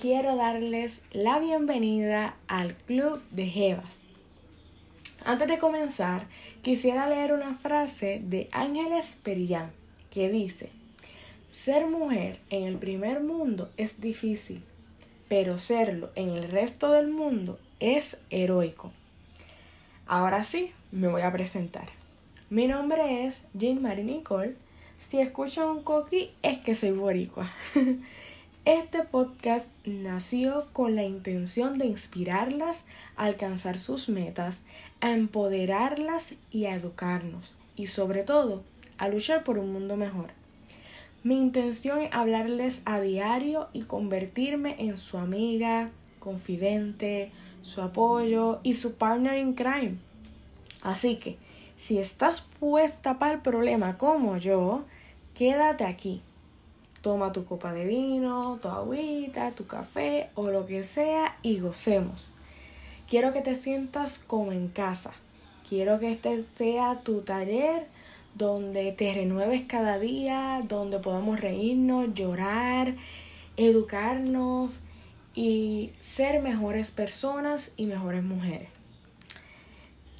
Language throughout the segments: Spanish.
quiero darles la bienvenida al Club de Jevas. Antes de comenzar, quisiera leer una frase de Ángeles Perillán que dice, ser mujer en el primer mundo es difícil, pero serlo en el resto del mundo es heroico. Ahora sí, me voy a presentar. Mi nombre es Jean Marie Nicole. Si escuchan un coqui es que soy boricua. Este podcast nació con la intención de inspirarlas a alcanzar sus metas, a empoderarlas y a educarnos y sobre todo a luchar por un mundo mejor. Mi intención es hablarles a diario y convertirme en su amiga, confidente, su apoyo y su partner in crime. Así que, si estás puesta para el problema como yo, quédate aquí Toma tu copa de vino, tu agüita, tu café o lo que sea y gocemos. Quiero que te sientas como en casa. Quiero que este sea tu taller donde te renueves cada día, donde podamos reírnos, llorar, educarnos y ser mejores personas y mejores mujeres.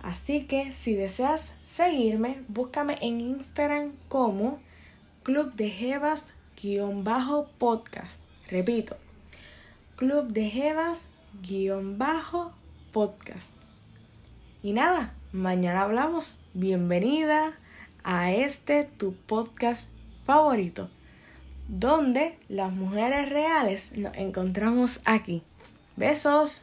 Así que si deseas seguirme, búscame en Instagram como Club de Jevas guion bajo podcast. Repito, Club de Jevas guion bajo podcast. Y nada, mañana hablamos. Bienvenida a este tu podcast favorito, donde las mujeres reales nos encontramos aquí. Besos.